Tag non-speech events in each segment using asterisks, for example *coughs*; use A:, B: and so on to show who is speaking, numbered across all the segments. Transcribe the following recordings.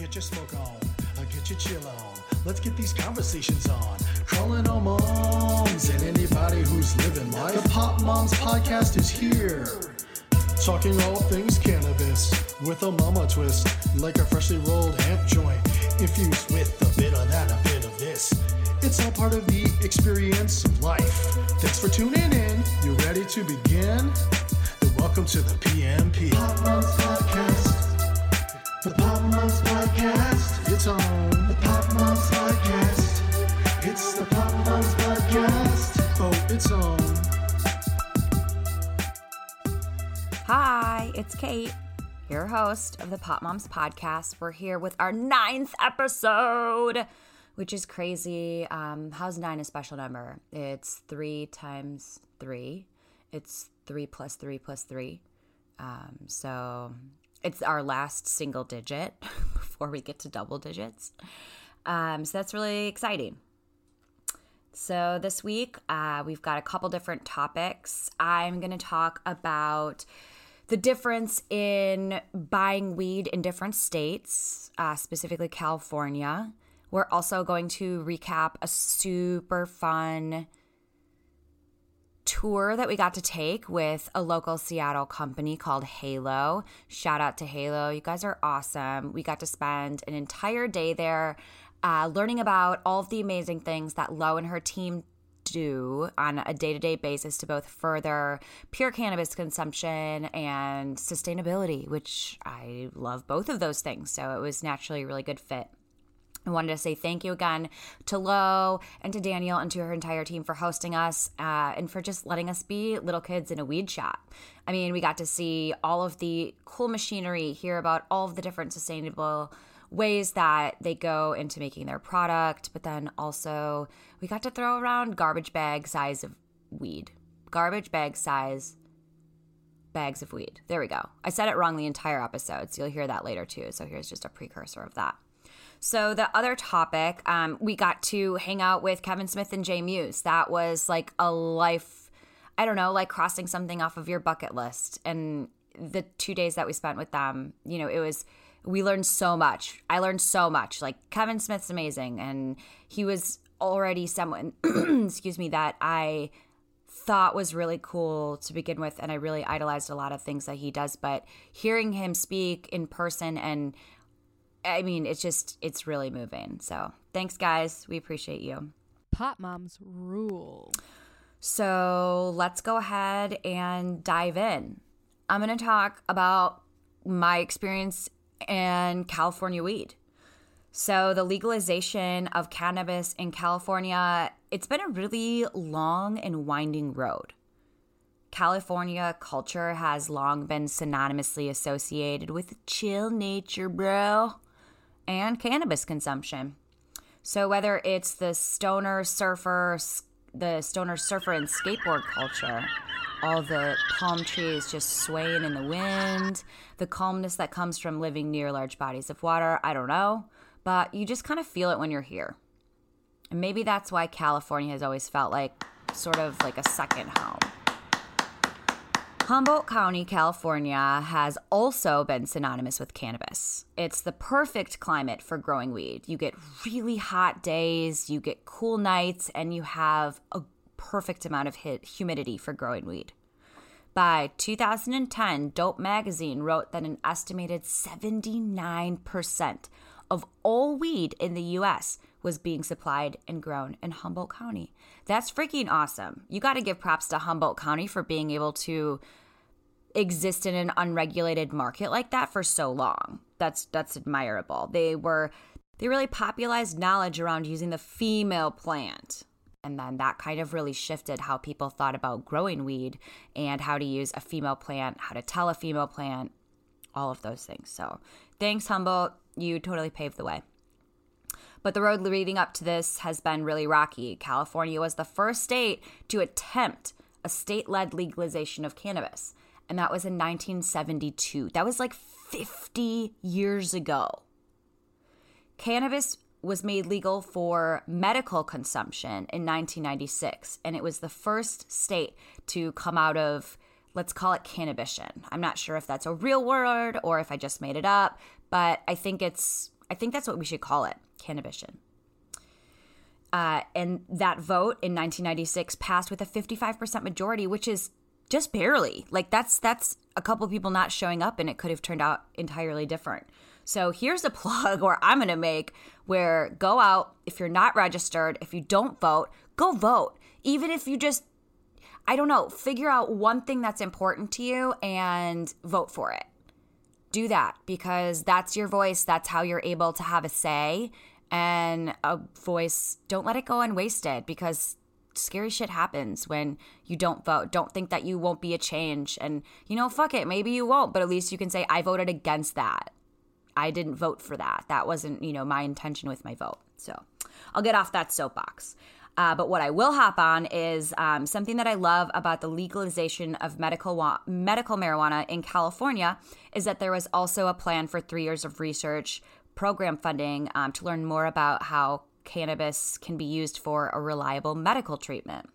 A: Get your smoke on, uh, get your chill on. Let's get these conversations on. Calling all moms and anybody who's living life. The Pop Moms Podcast is here. Talking all things cannabis with a mama twist, like a freshly rolled hemp joint, infused with a bit of that, a bit of this. It's all part of the experience of life. Thanks for tuning in. You ready to begin? Then welcome to the PMP. Pop Moms Podcast. The Pop Moms Podcast. It's on. The Pop Moms Podcast. It's the Pop Moms Podcast. Oh, it's on.
B: Hi, it's Kate, your host of the Pop Moms Podcast. We're here with our ninth episode, which is crazy. Um, how's nine a special number? It's three times three. It's three plus three plus three. Um, so it's our last single digit *laughs* before we get to double digits. Um, so that's really exciting. So, this week, uh, we've got a couple different topics. I'm going to talk about the difference in buying weed in different states, uh, specifically California. We're also going to recap a super fun tour that we got to take with a local Seattle company called Halo. Shout out to Halo. You guys are awesome. We got to spend an entire day there uh, learning about all of the amazing things that Lo and her team do on a day to day basis to both further pure cannabis consumption and sustainability, which I love both of those things. So it was naturally a really good fit. I wanted to say thank you again to Lo and to Daniel and to her entire team for hosting us uh, and for just letting us be little kids in a weed shop. I mean, we got to see all of the cool machinery, hear about all of the different sustainable ways that they go into making their product, but then also we got to throw around garbage bag size of weed. Garbage bag size bags of weed. There we go. I said it wrong the entire episode, so you'll hear that later too. So here's just a precursor of that. So the other topic, um, we got to hang out with Kevin Smith and Jay Mewes. That was like a life, I don't know, like crossing something off of your bucket list. And the two days that we spent with them, you know, it was we learned so much. I learned so much. Like Kevin Smith's amazing, and he was already someone, *clears throat* excuse me, that I thought was really cool to begin with, and I really idolized a lot of things that he does. But hearing him speak in person and I mean, it's just, it's really moving. So thanks, guys. We appreciate you.
C: Pop moms rule.
B: So let's go ahead and dive in. I'm going to talk about my experience in California weed. So, the legalization of cannabis in California, it's been a really long and winding road. California culture has long been synonymously associated with chill nature, bro and cannabis consumption. So whether it's the stoner surfer, the stoner surfer and skateboard culture, all the palm trees just swaying in the wind, the calmness that comes from living near large bodies of water, I don't know, but you just kind of feel it when you're here. And maybe that's why California has always felt like sort of like a second home. Humboldt County, California has also been synonymous with cannabis. It's the perfect climate for growing weed. You get really hot days, you get cool nights, and you have a perfect amount of humidity for growing weed. By 2010, Dope Magazine wrote that an estimated 79% of all weed in the US was being supplied and grown in Humboldt County. That's freaking awesome. You got to give props to Humboldt County for being able to exist in an unregulated market like that for so long. That's that's admirable. They were they really popularized knowledge around using the female plant. And then that kind of really shifted how people thought about growing weed and how to use a female plant, how to tell a female plant, all of those things. So, thanks Humboldt, you totally paved the way. But the road leading up to this has been really rocky. California was the first state to attempt a state led legalization of cannabis and that was in 1972. That was like 50 years ago. Cannabis was made legal for medical consumption in 1996, and it was the first state to come out of, let's call it cannabition. I'm not sure if that's a real word or if I just made it up, but I think it's I think that's what we should call it, cannabition. Uh, and that vote in 1996 passed with a 55% majority, which is just barely. Like that's that's a couple people not showing up, and it could have turned out entirely different. So here's a *laughs* plug where I'm going to make where go out if you're not registered, if you don't vote, go vote. Even if you just I don't know, figure out one thing that's important to you and vote for it. Do that because that's your voice, that's how you're able to have a say and a voice. Don't let it go unwasted because scary shit happens when you don't vote. Don't think that you won't be a change. And, you know, fuck it. Maybe you won't, but at least you can say, I voted against that. I didn't vote for that. That wasn't, you know, my intention with my vote. So I'll get off that soapbox. Uh, but what I will hop on is um, something that I love about the legalization of medical wa- medical marijuana in California is that there was also a plan for three years of research program funding um, to learn more about how cannabis can be used for a reliable medical treatment.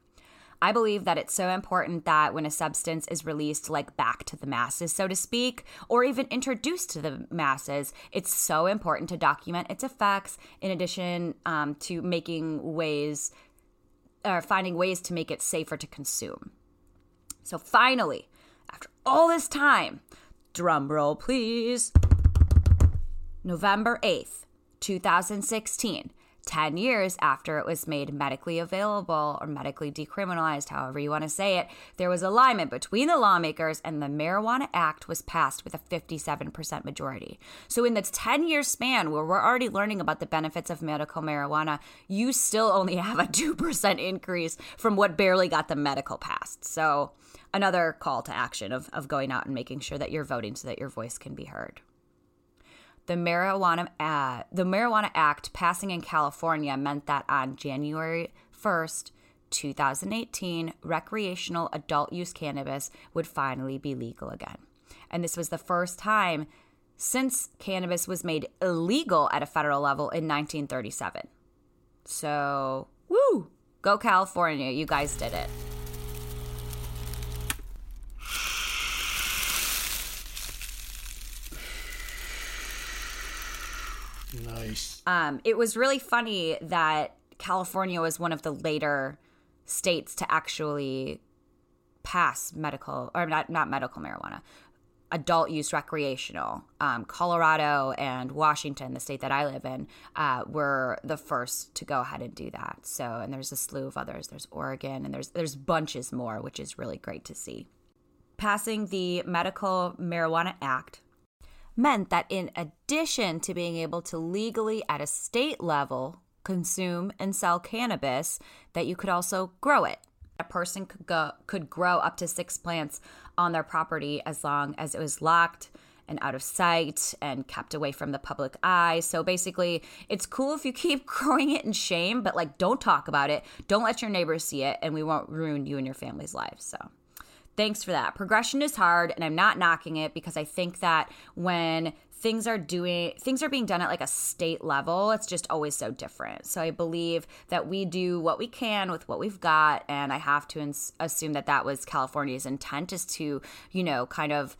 B: I believe that it's so important that when a substance is released, like back to the masses, so to speak, or even introduced to the masses, it's so important to document its effects in addition um, to making ways or finding ways to make it safer to consume. So finally, after all this time, drum roll please, November 8th, 2016, 10 years after it was made medically available or medically decriminalized, however you want to say it, there was alignment between the lawmakers and the Marijuana Act was passed with a 57% majority. So, in the 10 year span where we're already learning about the benefits of medical marijuana, you still only *laughs* have a 2% increase from what barely got the medical passed. So, another call to action of, of going out and making sure that you're voting so that your voice can be heard the marijuana uh, the marijuana act passing in California meant that on January 1st 2018 recreational adult use cannabis would finally be legal again. And this was the first time since cannabis was made illegal at a federal level in 1937 so woo! Go california. You guys did it
A: Nice.
B: Um, it was really funny that California was one of the later states to actually pass medical or not not medical marijuana adult use recreational. Um, colorado and washington the state that i live in uh, were the first to go ahead and do that. So and there's a slew of others. There's oregon and there's there's bunches more which is really great to see. Passing the medical marijuana act meant that in addition to being able to legally at a state level consume and sell cannabis that you could also grow it a person could go could grow up to 6 plants on their property as long as it was locked and out of sight and kept away from the public eye. So basically, it's cool if you keep *laughs* growing it in shame, but like don't talk about it. Don't let your neighbors see it and we won't ruin you and your family's lives. So thanks for that. Progression is hard and I'm not knocking it because I think that when things are doing things are being done at like a state level, it's just always so different. So I believe that we do what we can with what we've got and I have to ins- assume that that was California's intent is to, you know, kind of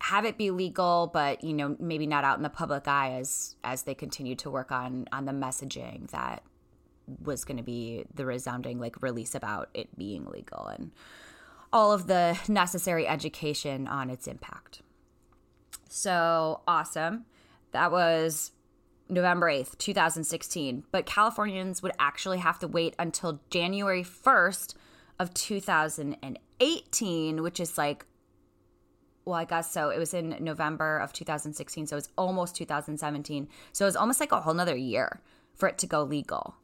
B: have it be legal but you know maybe not out in the public eye as as they continue to work on on the messaging that was going to be the resounding like release about it being legal and all of the necessary education on its impact. So awesome. That was November 8th, 2016. But Californians would actually have to wait until January 1st of 2018, which is like, well, I guess so. It was in November of 2016, so it's almost 2017. So it's almost like a whole nother year for it to go legal.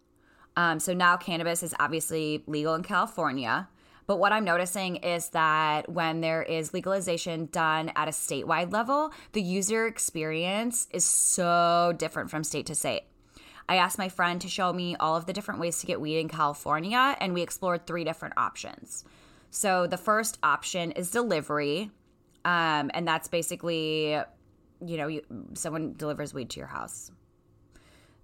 B: Um, so now cannabis is obviously legal in California. But what I'm noticing is that when there is legalization done at a statewide level, the user experience is so different from state to state. I asked my friend to show me all of the different ways to get weed in California, and we explored three different options. So the first option is delivery, um, and that's basically, you know, you, someone delivers weed to your house.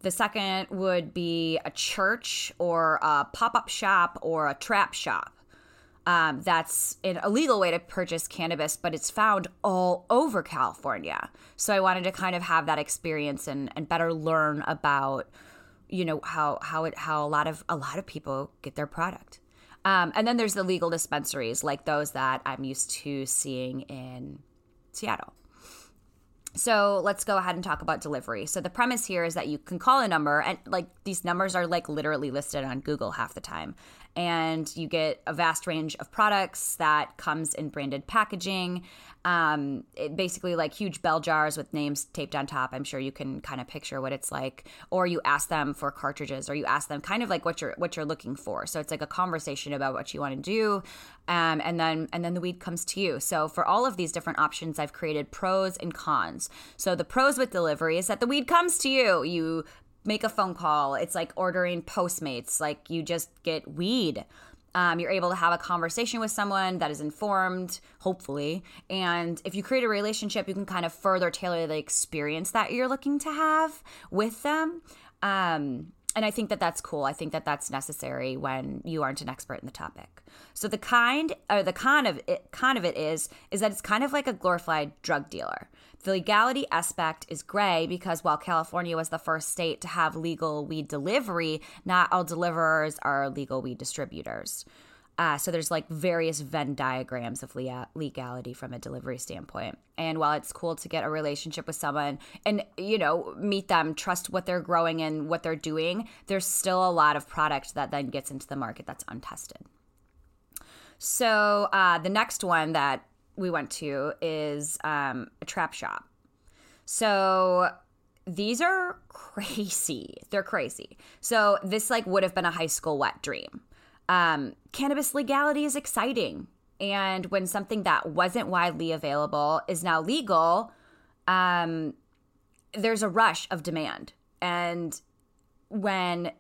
B: The second would be a church or a pop up shop or a trap shop. Um, that's an illegal way to purchase cannabis, but it's found all over California. So I wanted to kind of have that experience and, and better learn about, you know, how how it how a lot of a lot of people get their product. Um, and then there's the legal dispensaries like those that I'm used to seeing in Seattle. So let's go ahead and talk about delivery. So the premise here is that you can call a number and like these numbers are like literally listed on Google half the time and you get a vast range of products that comes in branded packaging. Um, it basically like huge bell jars with names taped on top. I'm sure you can kind of picture what it's like. Or you ask them for cartridges, or you ask them kind of like what you're what you're looking for. So it's like a conversation about what you want to do, um, and then and then the weed comes to you. So for all of these different options, I've created pros and cons. So the pros with delivery is that the weed comes to you. You make a phone call. It's like ordering Postmates. Like you just get weed. Um, you're able to have a conversation with someone that is informed, hopefully. And if you create a relationship, you can kind of further tailor the experience that you're looking to have with them. Um, and I think that that's cool. I think that that's necessary when you aren't an expert in the topic. So the kind or the con of it, con of it is is that it's kind of like a glorified drug dealer. The legality aspect is gray because while California was the first state to have legal weed delivery, not all deliverers are legal weed distributors. Uh, so there's like various Venn diagrams of legality from a delivery standpoint. And while it's cool to get a relationship with someone and you know meet them, trust what they're growing and what they're doing, there's still a lot of product that then gets into the market that's untested. So uh, the next one that we went to is um, a trap shop. So these are *laughs* crazy. They're crazy. So this like would have been a high school wet dream. Um, cannabis legality is exciting, and when something that wasn't widely available is now legal, um, there's a rush of demand. And when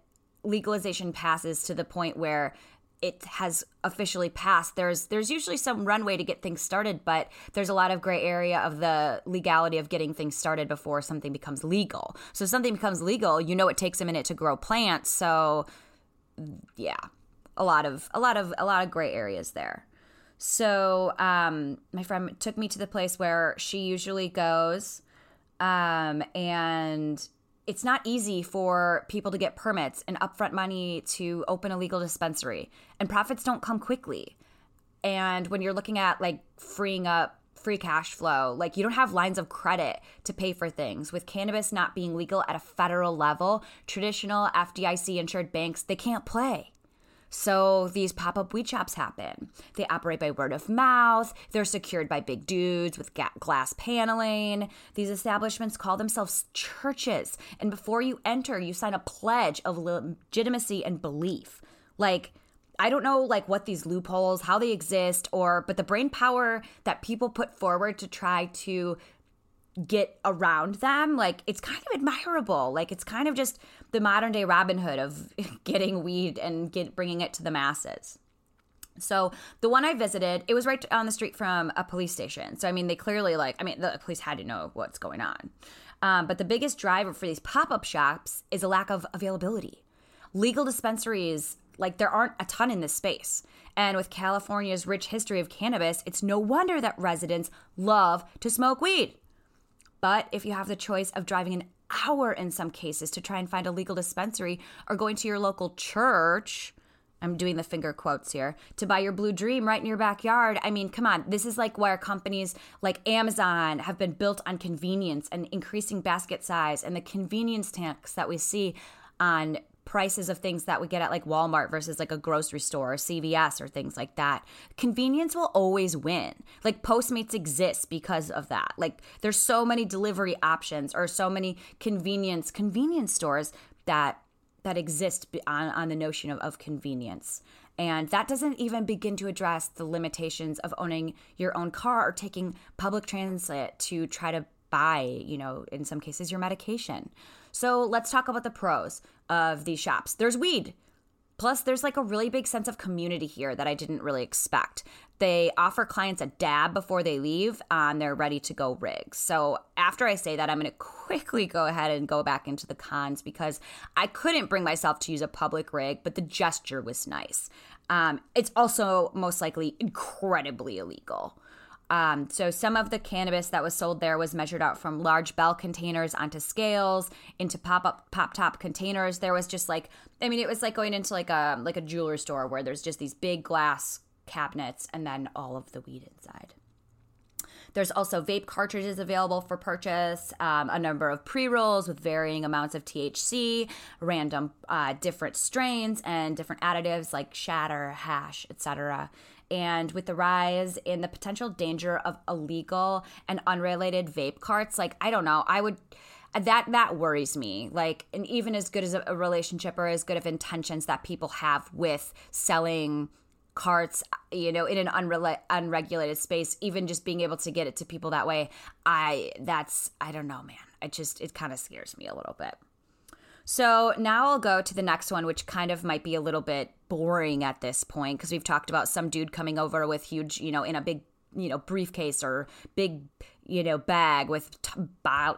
B: legalization passes to the point where it has officially passed there's there's usually some runway to get things started but there's a lot of gray area of the legality of getting things started before something becomes legal. So if something becomes legal you know it takes a minute to grow plants. So yeah a lot of a lot of a lot of gray areas there so um my friend took me to the place where she usually goes um and it's not easy for people to get permits and upfront money to open a legal dispensary, and profits don't come quickly. And when you're looking at like freeing up free cash flow, like you don't have lines of credit to pay for things. With cannabis not being legal at a federal level, traditional FDIC insured banks, they can't play. So these pop up weed shops happen. They operate by word of mouth. They're secured by big dudes with ga- glass paneling. These establishments call themselves churches. And before you enter, you sign a pledge of legitimacy and belief. Like, I don't know like what these loopholes, how they exist or but the brain power that people put forward to try to get around them like it's kind of admirable. Like it's kind of just the modern day robin hood of *laughs* getting weed and get bringing it to the masses. So the one i visited it was right on the street from a police station. So i mean they clearly like i mean the police had to know what's going on. Um, but the biggest driver for these pop-up shops is a lack of availability. Legal dispensaries like there aren't a ton in this space. And with California's rich history of cannabis, it's no wonder that residents love to smoke weed. But if you have the choice of driving an hour in some cases to try and find a legal dispensary or going to your local church, I'm doing the finger quotes here, to buy your blue dream right in your backyard. I mean, come on, this is like where companies like Amazon have been built on convenience and increasing basket size and the convenience tax that we see on prices of things that we get at like Walmart versus like a grocery store or CVS or things like that. Convenience will always win. Like Postmates exists because of that. Like there's so many delivery options or so many convenience convenience stores that that exist on, on the notion of, of convenience. And that doesn't even begin to address the limitations of owning your own car or taking public transit to try to buy, you know, in some cases, your medication. So let's talk about the pros of these shops. There's weed. Plus, there's like a really big sense of community here that I didn't really expect. They offer clients a dab before they leave and they're ready to go rigs. So, after I say that, I'm going to quickly go ahead and go back into the cons because I couldn't bring myself to use a public rig, but the gesture was nice. Um, it's also most likely incredibly illegal. Um, so some of the cannabis that was sold there was measured out from large bell containers onto scales into pop up pop top containers. There was just like I mean it was like going into like a like a jewelry store where there's just these big glass cabinets and then all of the weed inside. There's also vape cartridges available for purchase, um, a number of pre rolls with varying amounts of THC, random uh, different strains, and different additives like shatter, hash, etc. And with the rise in the potential danger of illegal and unrelated vape carts, like I don't know, I would that that worries me like and even as good as a, a relationship or as good of intentions that people have with selling carts you know in an unrela- unregulated space even just being able to get it to people that way i that's i don't know man. I just it kind of scares me a little bit. So now I'll go to the next one, which kind of might be a little bit boring at this point because we've talked about some dude coming over with huge, you know, in a big, you know, briefcase or big, you know, bag with, t-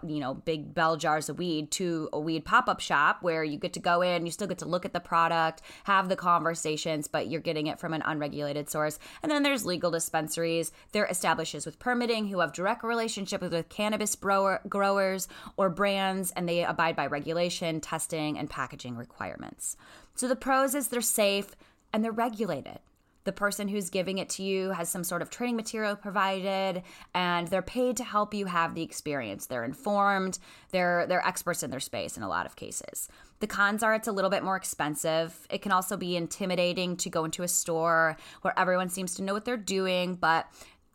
B: you know, big bell jars of weed to a weed pop up shop where you get to go in, you still get to look at the product, have the conversations, but you're getting it from an unregulated source. And then there's legal dispensaries. They're established with permitting who have direct relationships with cannabis grower, growers or brands, and they abide by regulation, testing, and packaging requirements. So the pros is they're safe and they're regulated the person who's giving it to you has some sort of training material provided and they're paid to help you have the experience. They're informed. They're they're experts in their space in a lot of cases. The cons are it's a little bit more expensive. It can also be intimidating to go into a store where everyone seems to know what they're doing but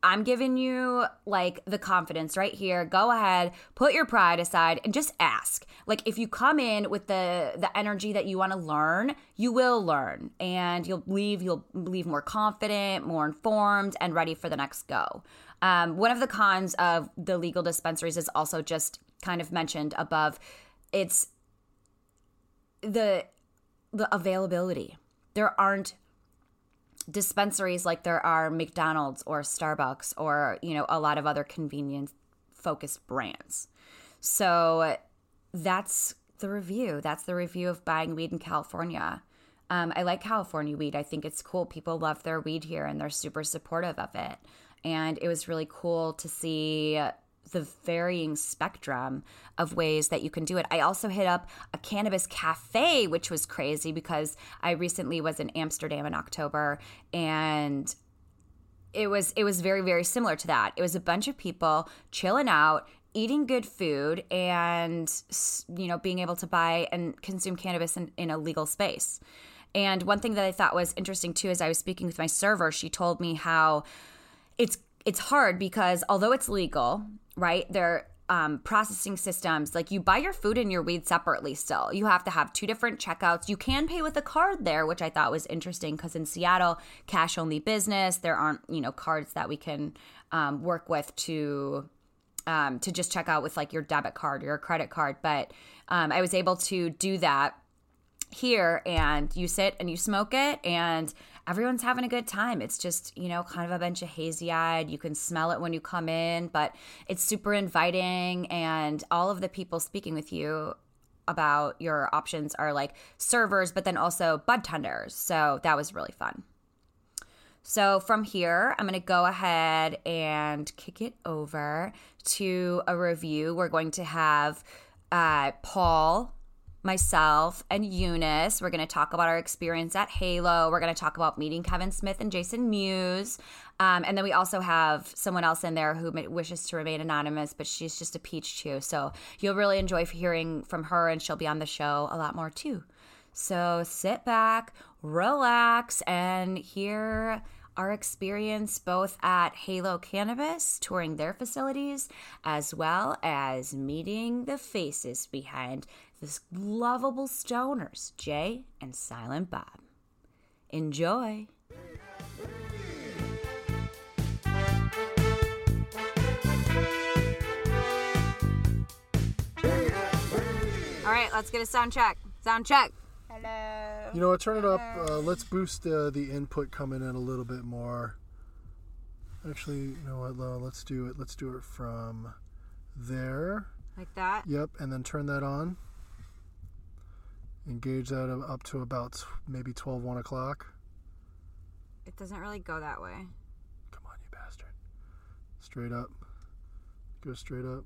B: I'm giving you like the confidence right here. Go ahead, put your pride aside and just ask. Like if you come in with the the energy that you want to learn, you will learn and you'll leave you'll leave more confident, more informed and ready for the next go. Um, one of the cons of the legal dispensaries is also just kind of mentioned above. It's the the availability. There aren't dispensaries like there are McDonald's or Starbucks or, you know, a lot of other convenience focused brands. So that's the review. That's the review of buying weed in California. Um, I like California weed. I think it's cool. People love their weed here and they're super supportive of it. And it was really cool to see the varying spectrum of ways that you can do it. I also hit up a cannabis cafe, which was crazy because I recently was in Amsterdam in October and it was it was very very similar to that. It was a bunch of people chilling out, eating good food and you know being able to buy and consume cannabis in, in a legal space. And one thing that I thought was interesting too, as I was speaking with my server, she told me how it's it's hard because although it's legal, right? They're um, processing systems. Like you buy your food and your weed separately still. You have to have two different checkouts. You can pay with a card there, which I thought was interesting because in Seattle, cash only business, there aren't, you know, cards that we can um, work with to um, to just check out with like your debit card or your credit card. But um, I was able to do that here and you sit and you smoke it and everyone's having a good time. It's just, you know, kind of a bunch of hazy eyed. You can smell it when you come in, but it's super inviting. And all of the people speaking with you about your options are like servers, but then also bud tenders. So that was really fun. So from here, I'm going to go ahead and kick it over to a review. We're going to have uh, Paul myself and Eunice. We're going to talk about our experience at Halo. We're going to talk about meeting Kevin Smith and Jason Mewes. Um, and then we also have someone else in there who wishes to remain anonymous, but she's just a peach too. So you'll really enjoy hearing from her, and she'll be on the show a lot more too. So sit back, relax, and hear our experience both at Halo Cannabis, touring their facilities, as well as meeting the faces behind this lovable stoners, Jay and Silent Bob. Enjoy! All right, let's get a sound check. Sound check.
D: Hello, Hello.
E: You know what? Turn it up. Uh, let's boost uh, the input coming in a little bit more. Actually, you know what? Lo, Let's do it. Let's do it from there.
B: Like that?
E: Yep, and then turn that on. Engage that up- up to about maybe 12, 1 o'clock.
B: It doesn't really go that way.
E: Come on, you bastard. Straight up. Go straight up.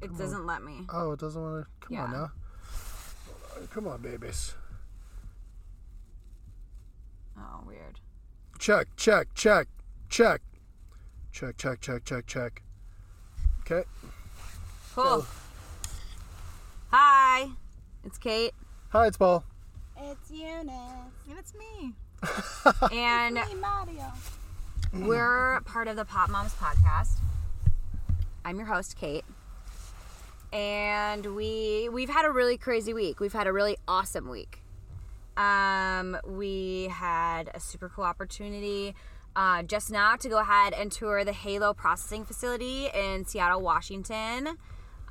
B: It doesn't let me.
E: Oh, it doesn't want to. Come on now. Come on, babies.
B: Oh, weird.
E: Check, check, check, check. Check, check, check, check, check. Okay.
B: Cool. Hi, it's Kate,
E: Hi, it's Paul.
D: It's Eunice.
C: And it's me. *laughs*
B: and
D: Hey, Mario.
B: we're part of the Pop Moms podcast. I'm your host, Kate, and we we've had a really crazy week. We've had a really awesome week. Um, we had a super cool opportunity uh, just now to go ahead and tour the Halo processing facility in Seattle, Washington.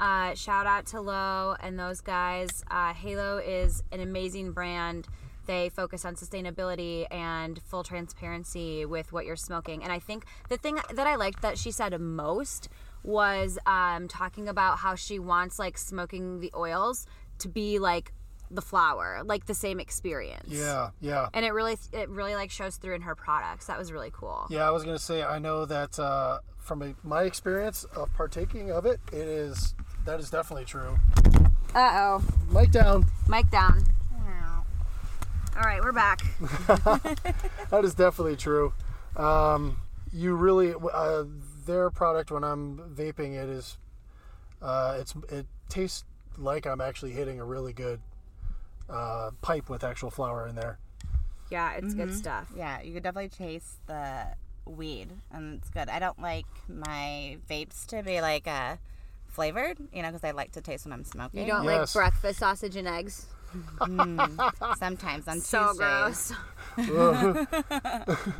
B: Uh, shout out to Lo and those guys. Uh, Halo is an amazing brand. They focus on sustainability and full transparency with what you're smoking. And I think the thing that I liked that she said most was um, talking about how she wants like smoking the oils to be like the flower, like the same experience.
E: Yeah, yeah.
B: And it really, it really like shows through in her products. That was really cool.
E: Yeah, I was gonna say I know that uh, from a, my experience of partaking of it, it is that is definitely true.
B: Uh oh.
E: Mic down.
B: Mic down. All right, we're back. *laughs* *laughs*
E: That is definitely true. Um, you really uh, their product when I'm vaping it is uh, it's it tastes like I'm actually hitting a really good uh, pipe with actual flower in there.
B: Yeah, it's good stuff.
D: Yeah, you could definitely taste the weed, and it's good. I don't like my vapes to be like uh, flavored, you know, because I like to taste when I'm smoking.
B: You don't
E: Yes.
B: like breakfast sausage and eggs? Mm.
D: Sometimes on
B: So
D: Tuesdays.
B: gross. *laughs*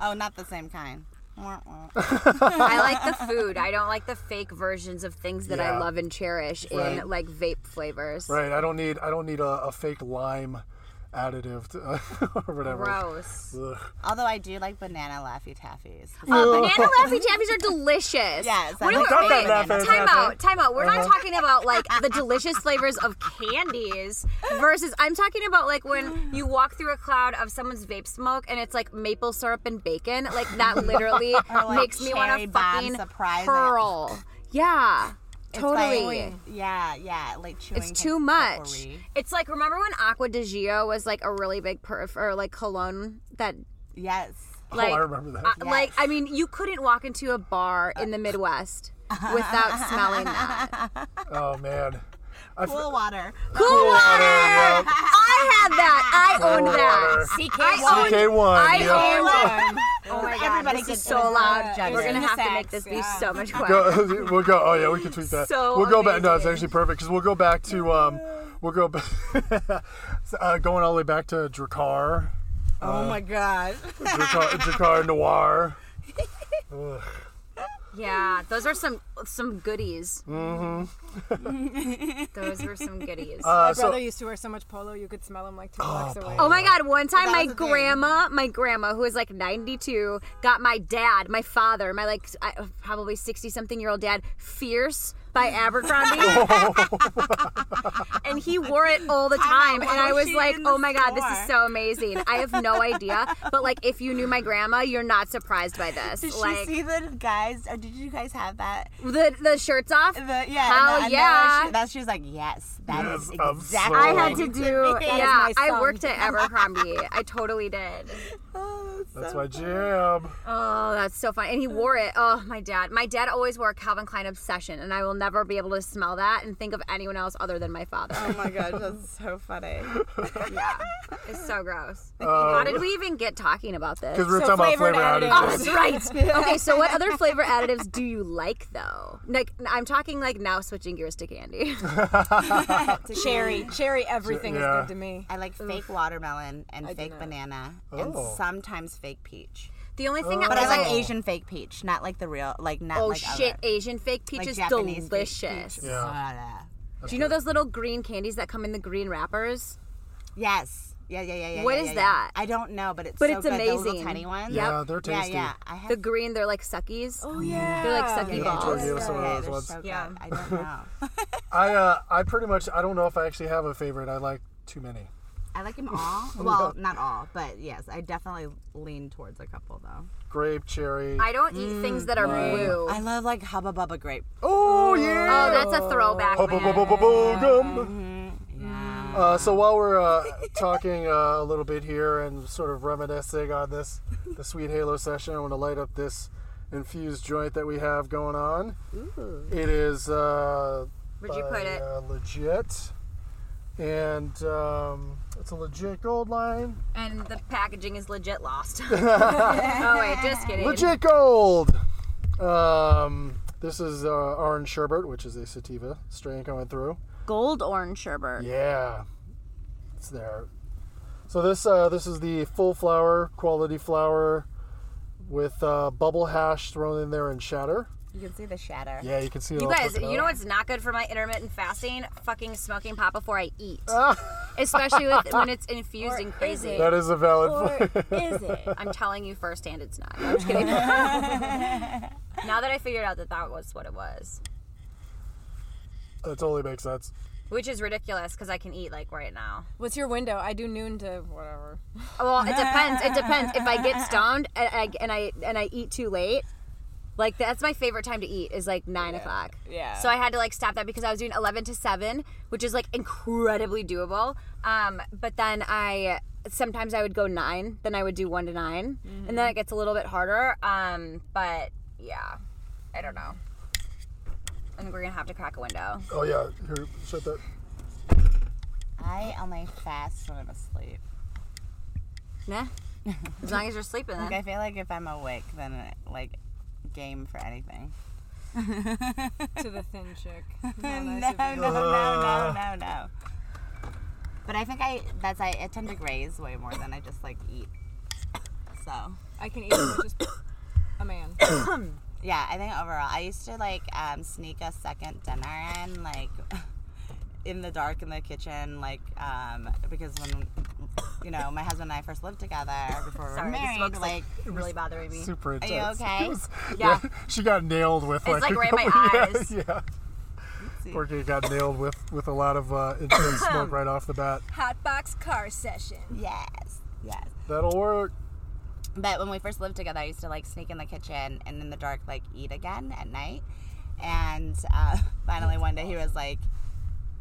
D: Oh, not the same kind. Wah, wah.
B: I like the food. I don't like the fake versions of things that I
E: Yeah.
B: love and cherish
E: Right.
B: in like vape flavors.
E: Right. I don't need I don't need a, a fake lime additive to, *laughs* or whatever.
B: Gross.
E: Ugh.
D: Although I do like banana Laffy Taffies.
B: Uh, banana *laughs* Laffy Taffies are delicious.
D: Yes, I
B: What
D: like
B: do wait, time out, time out. We're not talking about like the delicious flavors of candies versus I'm talking about like when you walk through a cloud of someone's vape smoke and it's like maple syrup and bacon. Like that *laughs* literally
D: like
B: makes me want to
D: bomb
B: fucking
D: surprise it.
B: hurl. Yeah.
D: It's
B: Totally.
D: like- yeah, yeah, like chewing.
B: It's too much.
D: potpourri.
B: It's like remember when Acqua di Giò was like a really big perf or like cologne that
D: Yes.
B: Oh, like
E: oh, I remember that.
B: uh, like I mean you couldn't walk into a bar in the Midwest without smelling that.
E: oh man. I f-
D: Cool water.
B: Cool water.
E: Yep.
B: I had that. I owned that.
E: CK1. CK1.
B: I
E: yep.
B: owned Oh my god,
D: Everybody
B: this
D: gets
B: is so loud.
D: judges.
B: We're gonna
D: In the
B: have to make
D: sex,
B: this be
D: yeah.
B: so much quieter.
E: Go, *laughs* we'll go. Oh yeah, we can tweet that.
B: So
E: we'll go back. No, it's
B: amazing.
E: actually perfect because we'll go back to um, we'll go back, *laughs* uh, going all the way back to Drakkar,
D: Oh my god.
E: Drakkar, Drakkar Noir. *laughs* Ugh.
B: Yeah, those are some some goodies. Mm-hmm. those were some goodies.
E: Uh,
C: My
E: so
C: brother used to wear so much polo, you could smell him like two blocks away.
B: Oh my god, one time my
D: was thing.
B: grandma, my grandma who was like 92, got my dad, my father, my like I- probably 60 something year old dad, Fierce by Abercrombie. and he wore it all the
D: Time
B: time and I
D: was
B: was like, "Oh my god, this is so amazing." I have no idea, but like if you knew my grandma, you're not surprised by this.
D: Did
B: like
D: she see the guys, or did you guys have that?
B: the the shirts off?
D: The, yeah.
B: Hell
D: and the- and
B: yeah.
D: She, that's she was like, yes, that is
E: Yes, I'm
D: exactly.
B: I had to do *laughs*
D: is.
B: yeah, I worked at Abercrombie. I totally did. *laughs*
D: Oh,
E: that's
D: so
E: my jam.
B: Oh, that's so fun. And he wore it. Oh, my dad. My dad always wore a Calvin Klein obsession, and I will never be able to smell that and think of anyone else other than my father.
D: Oh my gosh, that's so funny. *laughs*
B: yeah. It's so gross. *laughs* Oh. How did we even get talking about this?
E: Because we're
C: So
E: talking about
C: flavored
E: flavor
C: additives.
B: Oh,
E: additives.
B: that's right. *laughs* Okay, so what other flavor additives do you like though? Like I'm talking like now switching gears to candy.
C: Cherry. Cherry everything
E: Yeah.
C: is good to me.
D: I like fake watermelon and
C: do
D: fake
C: not.
D: banana and
E: Oh.
D: Sometimes fake peach.
B: The only thing
D: But I like
E: Oh.
D: Asian fake peach, not like the real, like not
B: Oh
D: like
B: shit,
D: other,
B: Asian fake peach
D: like
B: is
D: Japanese
B: delicious.
D: peach.
E: Yeah.
D: Ah,
B: Do you know those little green candies that come in the green wrappers?
D: Yes. Yeah, yeah, yeah, yeah.
B: What
D: yeah,
B: is
D: yeah,
B: that?
D: Yeah. I don't know, but it's
B: But
D: so
B: it's
D: good. The little
B: amazing.
D: tiny ones.
E: Yeah, they're tasty.
D: yeah. I have
B: The green, they're like suckies.
C: Oh yeah.
B: They're like sucky
D: yeah,
B: balls.
E: Sure, give us some of
D: yeah,
E: those ones.
D: so good.
C: Yeah.
D: I don't know. *laughs* *laughs*
E: I uh, I pretty much I don't know if I actually have a favorite. I like too many.
D: I like them *laughs* all. Well, not all, but yes, I definitely lean towards a couple though.
E: Grape, cherry.
B: I don't eat things that are blue.
D: I love like Hubba Bubba grape.
E: oh yeah.
B: Oh, that's a throwback.
E: Hubba
B: man.
E: bubba bubba gum.
D: Yeah.
E: Uh, so while we're uh, talking uh, a little bit here and sort of reminiscing on this, the Sweet Halo session, I want to light up this infused joint that we have going on. It is uh,
B: Where'd you put it?
E: Uh, legit, and um, it's a legit gold line.
B: And the packaging is legit lost. *laughs* *laughs* oh wait, just kidding.
E: Legit gold. Um, this is uh, orange sherbet, which is a sativa strain coming through.
B: Gold orange sherbet.
E: Yeah, it's there. So this uh, this is the full flower quality flower with uh, bubble hash thrown in there and shatter.
D: You can see the shatter.
E: Yeah, you can see
B: You guys, you know what's not good for my intermittent fasting? Fucking smoking pot before I eat.
E: Ah,
B: Especially with, when it's *laughs* infused and crazy.
E: that is a valid
C: Or
E: point.
C: is it? *laughs*
B: I'm telling you firsthand, it's not. No, I'm just kidding. *laughs* now that I figured out that that was what it was,
E: that totally makes sense.
B: which is ridiculous because I can eat like right now.
C: What's your window? I do noon to whatever.
B: Well, it depends. It depends. If I get stoned and I and I, and I eat too late, like that's my favorite time to eat is like nine o'clock.
C: Yeah.
B: So I had to like stop that because I was doing eleven to seven, which is like incredibly doable. Um, but then I sometimes I would go nine, then I would do one to 9 and then it gets a little bit harder. Um, but yeah, I don't know. I think we're gonna have to crack a window.
E: Oh yeah, here, shut that.
D: I only fast when I'm asleep.
B: Nah. *laughs* As long as you're sleeping, then.
D: Like I feel like if I'm awake, then like game for anything.
C: to the thin chick. *laughs* No,
D: no,
C: nice
D: no,
C: of
D: no, no, no, *laughs* no. But I think I that's I, I tend to graze way more than I just like eat. *coughs* So
C: I can eat as much as a man. *coughs*
D: yeah, I think overall I used to like um, sneak a second dinner in like *laughs* in the dark in the kitchen, like um, because when you know my husband and I first lived together before we were
B: Sorry, the
D: married,
B: smoke's
D: like
B: like really bothering me.
E: Super intense.
D: Are you okay?
E: Was-
B: Yeah.
E: she got nailed with like,
B: it's
E: like
B: right in my
E: couple- *laughs* yeah,
B: eyes.
E: Yeah. Porky got nailed with with a lot of uh, intense *coughs* smoke right off the bat.
C: Hot box car session.
D: yes, yes.
E: That'll work.
D: But when we first lived together, I used to like sneak in the kitchen and in the dark like eat again at night. And uh, *laughs* finally one day he was like,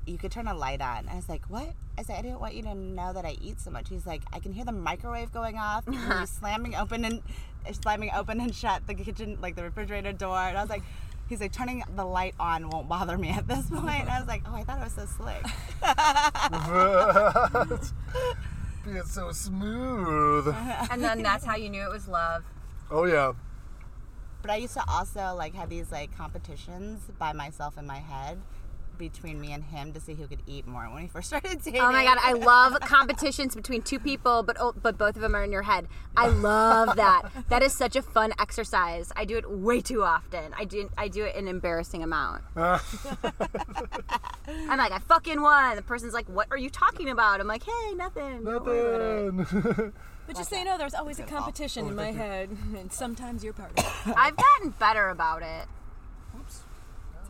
D: "You could turn a light on." I was like, "What?" I said, "I didn't want you to know that I eat so much." He's like, "I can hear the microwave going off, *laughs* and you slamming open and uh, slamming open and shut the kitchen like the refrigerator door." And I was like. He's like, turning the light on won't bother me at this point. And I was like, oh, I thought it was so slick. *laughs*
E: Being so smooth. *laughs*
B: And then that's how you knew it was love.
E: Oh yeah.
D: But I used to also like have these like competitions by myself in my head between me and him to see who could eat more when we first *laughs* started dating.
B: Oh my god, I love competitions between two people, but oh, but both of them are in your head. I love that. That is such a fun exercise. I do it way too often. I do I do it an embarrassing amount. *laughs* I'm like, I fucking won. The person's like, What are you talking about? I'm like, Hey, nothing. Don't worry about it."
E: Nothing.
C: But just so you know, there's always a competition in my head, and sometimes you're part of it.
B: I've gotten better about it.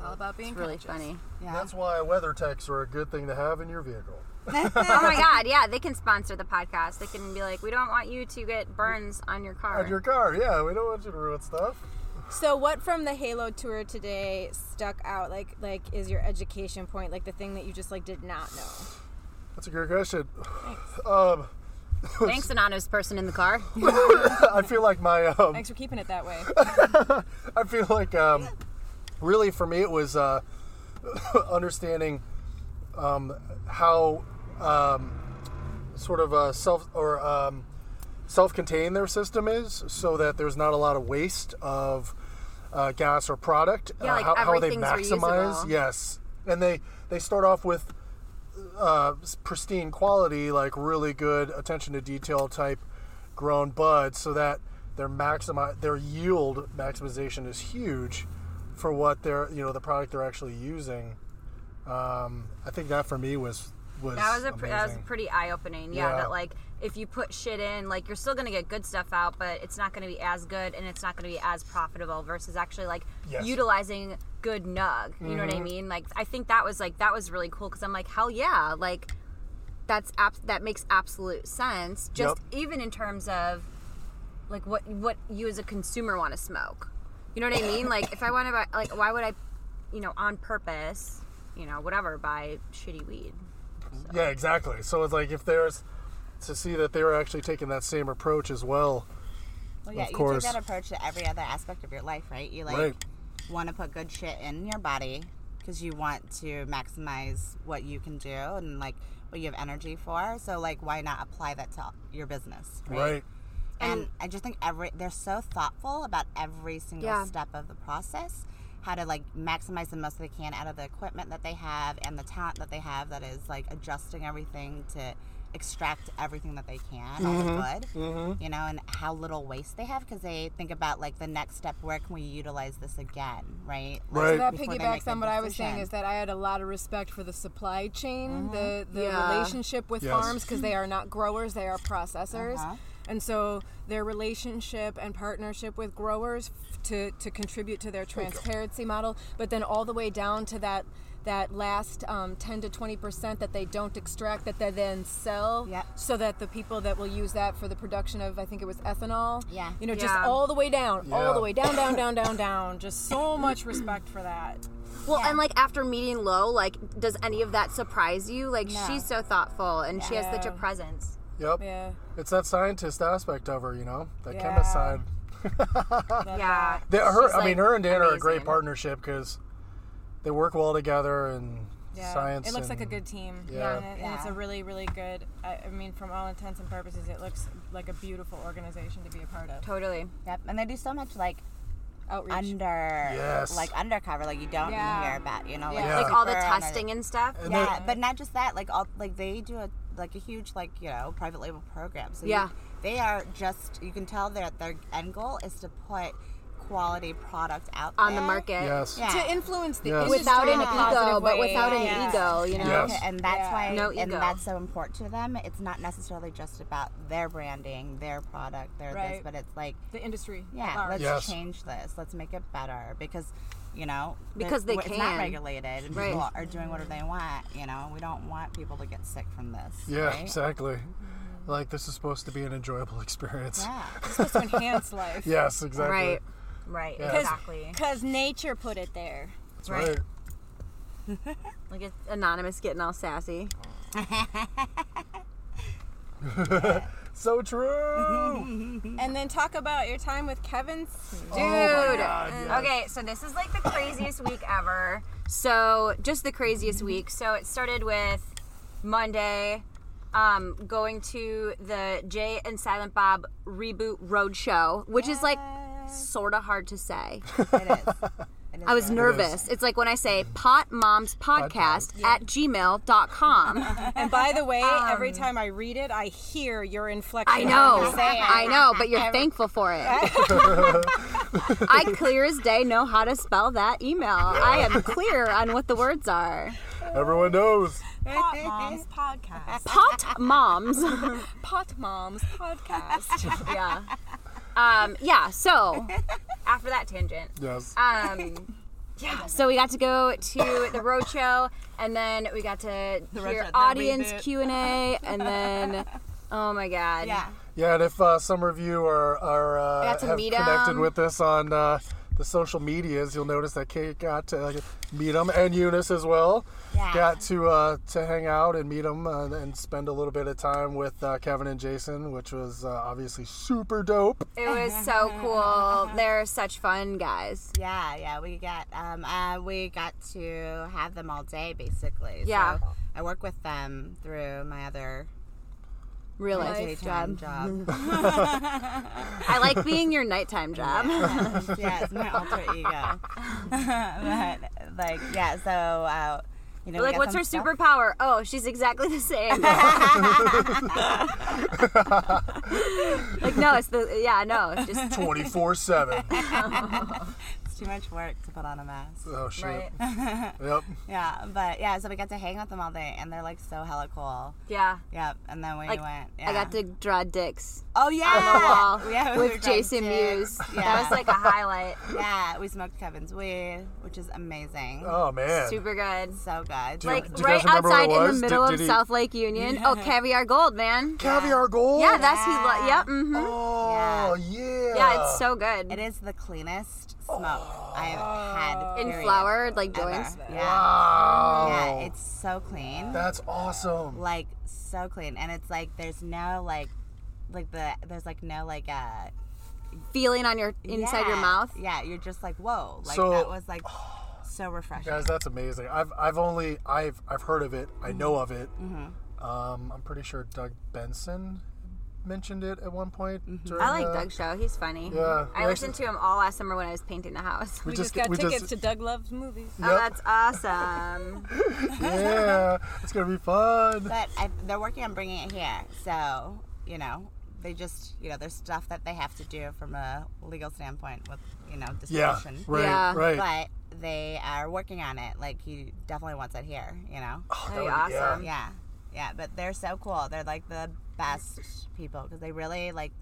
C: It's all about being
B: It's really
C: conscious.
B: funny.
D: Yeah.
E: That's why WeatherTechs are a good thing to have in your vehicle. *laughs* *laughs*
B: oh my god, yeah, they can sponsor the podcast. They can be like, We don't want you to get burns on your car.
E: On your car, yeah. We don't want you to ruin stuff.
C: So, what from the Halo tour today stuck out? Like, like is your education point? Like the thing that you just like did not know?
E: That's a great question. Um, *laughs*
B: Thanks, anonymous person in the car.
E: I feel like my um,
C: Thanks for keeping it that way.
E: I feel like um, really for me it was uh, *laughs* understanding um, how um, sort of a self or um, self-contained their system is, so that there's not a lot of waste of uh, gas or product.
B: Yeah,
E: uh,
B: like
E: how, how they maximize.
B: reusable.
E: Yes, and they they start off with uh, pristine quality, like really good attention to detail type grown buds, so that their maximi- their yield maximization is huge for what they're you know the product they're actually using. Um, I think that for me was was
B: That was a pre- that was pretty eye opening. Yeah,
E: Yeah.
B: that like if you put shit in, like you're still gonna get good stuff out, but it's not gonna be as good and it's not gonna be as profitable versus actually like
E: Yes.
B: utilizing good nug. You know what I mean? Like I think that was like that was really cool because I'm like hell yeah, like that's abs- that makes absolute sense. Just
E: Yep.
B: even in terms of like what what you as a consumer want to smoke. You know what I mean? Like if I want to buy, like why would I, you know, on purpose, you know, whatever, buy shitty weed.
E: Yeah, exactly. So it's like if there's to see that they were actually taking that same approach as well.
D: Well, yeah,
E: Of
D: you
E: course.
D: take that approach to every other aspect of your life, right? You like
E: Right.
D: want to put good shit in your body because you want to maximize what you can do and like what you have energy for. So like, why not apply that to your business, right?
E: Right.
D: And I just think every they're so thoughtful about every single
B: Yeah.
D: step of the process, how to like maximize the most they can out of the equipment that they have and the talent that they have that is like adjusting everything to extract everything that they can, all the mm-hmm. good, mm-hmm. you know, and how little waste they have because they think about like the next step. Where can we utilize this again, right? Like,
E: Right.
C: that piggybacks on what I was saying is that I had a lot of respect for the supply chain, the mm-hmm. the
B: Yeah.
C: relationship with
E: Yes.
C: farms because they are not growers, they are processors.
D: Uh-huh.
C: And so their relationship and partnership with growers f- to, to contribute to their transparency model, but then all the way down to that that last um, 10 to 20 percent that they don't extract that they then sell
D: Yep.
C: so that the people that will use that for the production of i think it was ethanol
D: Yeah.
C: you know just all the way down all the way down down down down down just so much respect for that
F: Well, and like after meeting Lo, like, does any of that surprise you? Like,
D: No.
F: she's so thoughtful and she has such a presence.
E: Yep.
C: yeah
E: It's that scientist aspect of her, you know, that
C: Yeah.
E: chemist side. *laughs*
B: Yeah.
E: They, her,
B: She's,
E: I mean, her and Dan are a great partnership because they work well together and
C: Yeah,
E: science.
C: it looks like a good team.
E: Yeah.
C: and, it, and it's a really, really good. I, I mean, from all intents and purposes, it looks like a beautiful organization to be a part of.
B: Totally.
D: Yep, and they do so much like
C: Outreach.
D: under,
E: Yes.
D: like undercover, like you don't
C: Yeah.
D: hear about, you know, like,
C: Yeah.
F: Like all the testing and stuff.
E: And
D: Yeah,
E: they're-
D: but not just that. Like all, like they do a like a huge like you know private label program. So you-
F: Yeah.
D: they are just you can tell that their end goal is to put quality product out
F: on the market.
E: Yes.
D: Yeah.
C: to influence the
E: Yes.
C: industry
F: Without an
C: in
F: ego,
C: positive
F: but
C: way.
F: without an
C: Yeah.
F: ego, you know?
E: Yes.
D: And that's
C: Yeah.
D: why,
F: No
D: and
F: ego.
D: that's so important to them. It's not necessarily just about their branding, their product, their this, but it's like,
C: The industry.
D: yeah,
C: large.
D: let's
E: Yes.
D: change this. Let's make it better because, you know,
F: Because they
D: it's not regulated and
F: Right.
D: people are doing whatever they want. You know, we don't want people to get sick from this.
E: Yeah,
D: right?
E: exactly. Like this is supposed to be an enjoyable experience.
D: Yeah.
C: It's *laughs* supposed to enhance life.
E: Yes, exactly.
B: Right. Right.
E: Yeah.
B: Exactly.
C: Because nature put it there.
E: That's
B: Right.
E: right. *laughs*
F: Like it's anonymous getting all sassy. *laughs*
E: So true. *laughs*
C: And then talk about your time with Kevin.
B: Dude.
E: God, yes.
B: Okay, so this is like the craziest week ever. So just the craziest week. So it started with Monday, um, going to the Jay and Silent Bob reboot roadshow, which is like sort of hard to say. *laughs*
D: It is. It is
F: I was
D: really-
F: nervous. It's like when I say pot moms podcast at gmail.com. *laughs*
C: And by the way, every time I read it, I hear your inflection.
F: I know.
C: when you say it.
F: I know, but you're *laughs* thankful for it. *laughs* I clear as day know how to spell that email. I am clear on what the words are.
E: Everyone knows.
C: Pot Moms Podcast.
F: Pot moms.
C: Pot Moms Podcast.
B: Yeah.
F: Um, yeah, so
B: After that tangent.
E: Yes.
B: Um, *laughs*
F: yeah, so we got to go to the road show, and then we got to hear
D: roadshow, the
F: audience
D: reboot.
F: Q&A and *laughs* then oh my god.
D: Yeah.
E: Yeah, and if uh, some of you are are uh,
F: got
E: have
F: meet
E: connected
F: 'em.
E: with us on uh, the social medias, you'll notice that Kate got to meet them and Eunice as well.
D: Yeah.
E: Got to uh, to hang out and meet them uh, and spend a little bit of time with uh, Kevin and Jason, which was uh, obviously super dope.
F: It was so cool. They're such fun guys.
D: Yeah, yeah, we got um, uh, we got to have them all day basically.
F: Yeah.
D: So I work with them through my other
F: Real life
D: daytime
F: job.
D: job. *laughs*
F: I like being your nighttime job.
D: yeah, it's my *laughs* alter ego. *laughs* but like, yeah, so uh, you know,
F: like, what's her
D: stuff-
F: superpower? Oh, she's exactly the same. like, no, it's the yeah, no, it's just
E: Twenty four seven.
D: It's too much work to put on a mask.
E: Oh shit.
B: Right. *laughs*
E: Yep. *laughs*
D: Yeah, but yeah, so we got to hang with them all day, and they're like so hella cool.
B: Yeah.
D: Yep, and then we
B: Like,
D: went.
B: I got to draw dicks
D: Oh yeah,
B: on the wall *laughs*
D: Yeah, we
B: with Jason
D: too.
B: Mewes.
D: Yeah.
B: That was like a highlight.
D: Yeah, we smoked Kevin's weed, which is amazing.
E: Oh man.
B: Super good.
D: So good.
E: Do
B: Like
E: you
B: right
E: guys remember what it
B: outside in the middle
E: did
B: of
E: he-
B: South Lake Union. Oh, caviar gold, man.
E: Caviar gold.
B: Yeah, that's he. Lo- yep. Mm-hmm.
E: Oh yeah.
B: Yeah, it's so good.
D: It is the cleanest smoke I have had.
B: In
D: period,
B: flour, like
D: ever.
B: joints.
D: Yeah.
E: Wow.
D: Yeah, it's so clean.
E: That's awesome.
D: like so clean, and it's like there's no like, like the there's like no like uh
B: Feeling on your inside your mouth.
D: Yeah, you're just like whoa, like
E: So-
D: that was like *sighs* so refreshing.
E: Guys, that's amazing. I've I've only I've I've heard of it. I know of it.
D: Mm-hmm.
E: Um, I'm pretty sure Doug Benson mentioned it at one point. Mm-hmm. during
B: I like
E: the-
B: Doug's show. He's funny.
E: Yeah,
B: I
E: we
B: listened to him all last summer when I was painting the house.
C: We, just,
E: get-
C: got
E: we
C: tickets
E: just-
C: to Doug Loves Movies.
B: Oh, that's awesome. *laughs*
E: yeah, it's gonna be fun.
D: but I, they're working on bringing it here, so you know they just you know there's stuff that they have to do from a legal standpoint with you know
E: Yeah,
D: distribution.
E: right,
B: Yeah.
E: right.
D: But they are working on it. Like he definitely wants it here. You know.
E: Oh, that
B: That'd be
E: would be- yeah.
B: awesome.
D: Yeah, yeah, but they're so cool. They're like the best people because they really like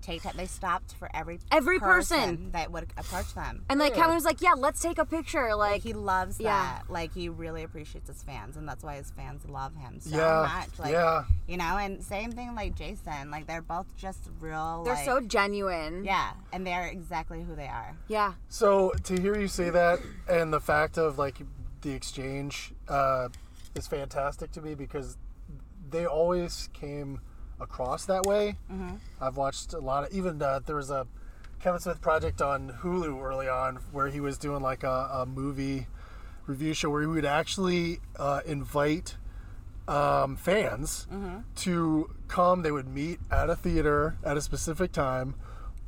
D: take time. They stopped for every
B: Every person.
D: that would approach them.
B: And like Kevin was like, "Yeah, let's take a picture." Like,
D: Like he loves that.
B: Yeah.
D: Like he really appreciates his fans, and that's why his fans love him so
E: Yeah,
D: much. Like,
E: yeah.
D: You know, and same thing like Jason. Like they're both just real.
B: they're
D: like-
B: so genuine.
D: Yeah, and they're exactly who they are.
B: Yeah.
E: So to hear you say that, and the fact of like the exchange uh, is fantastic to me because they always came across that way.
B: Mm-hmm.
E: I've watched a lot of even uh, there was a Kevin Smith project on Hulu early on where he was doing like a, a movie review show where he would actually uh, invite um, fans
B: Mm-hmm.
E: to come. They would meet at a theater at a specific time,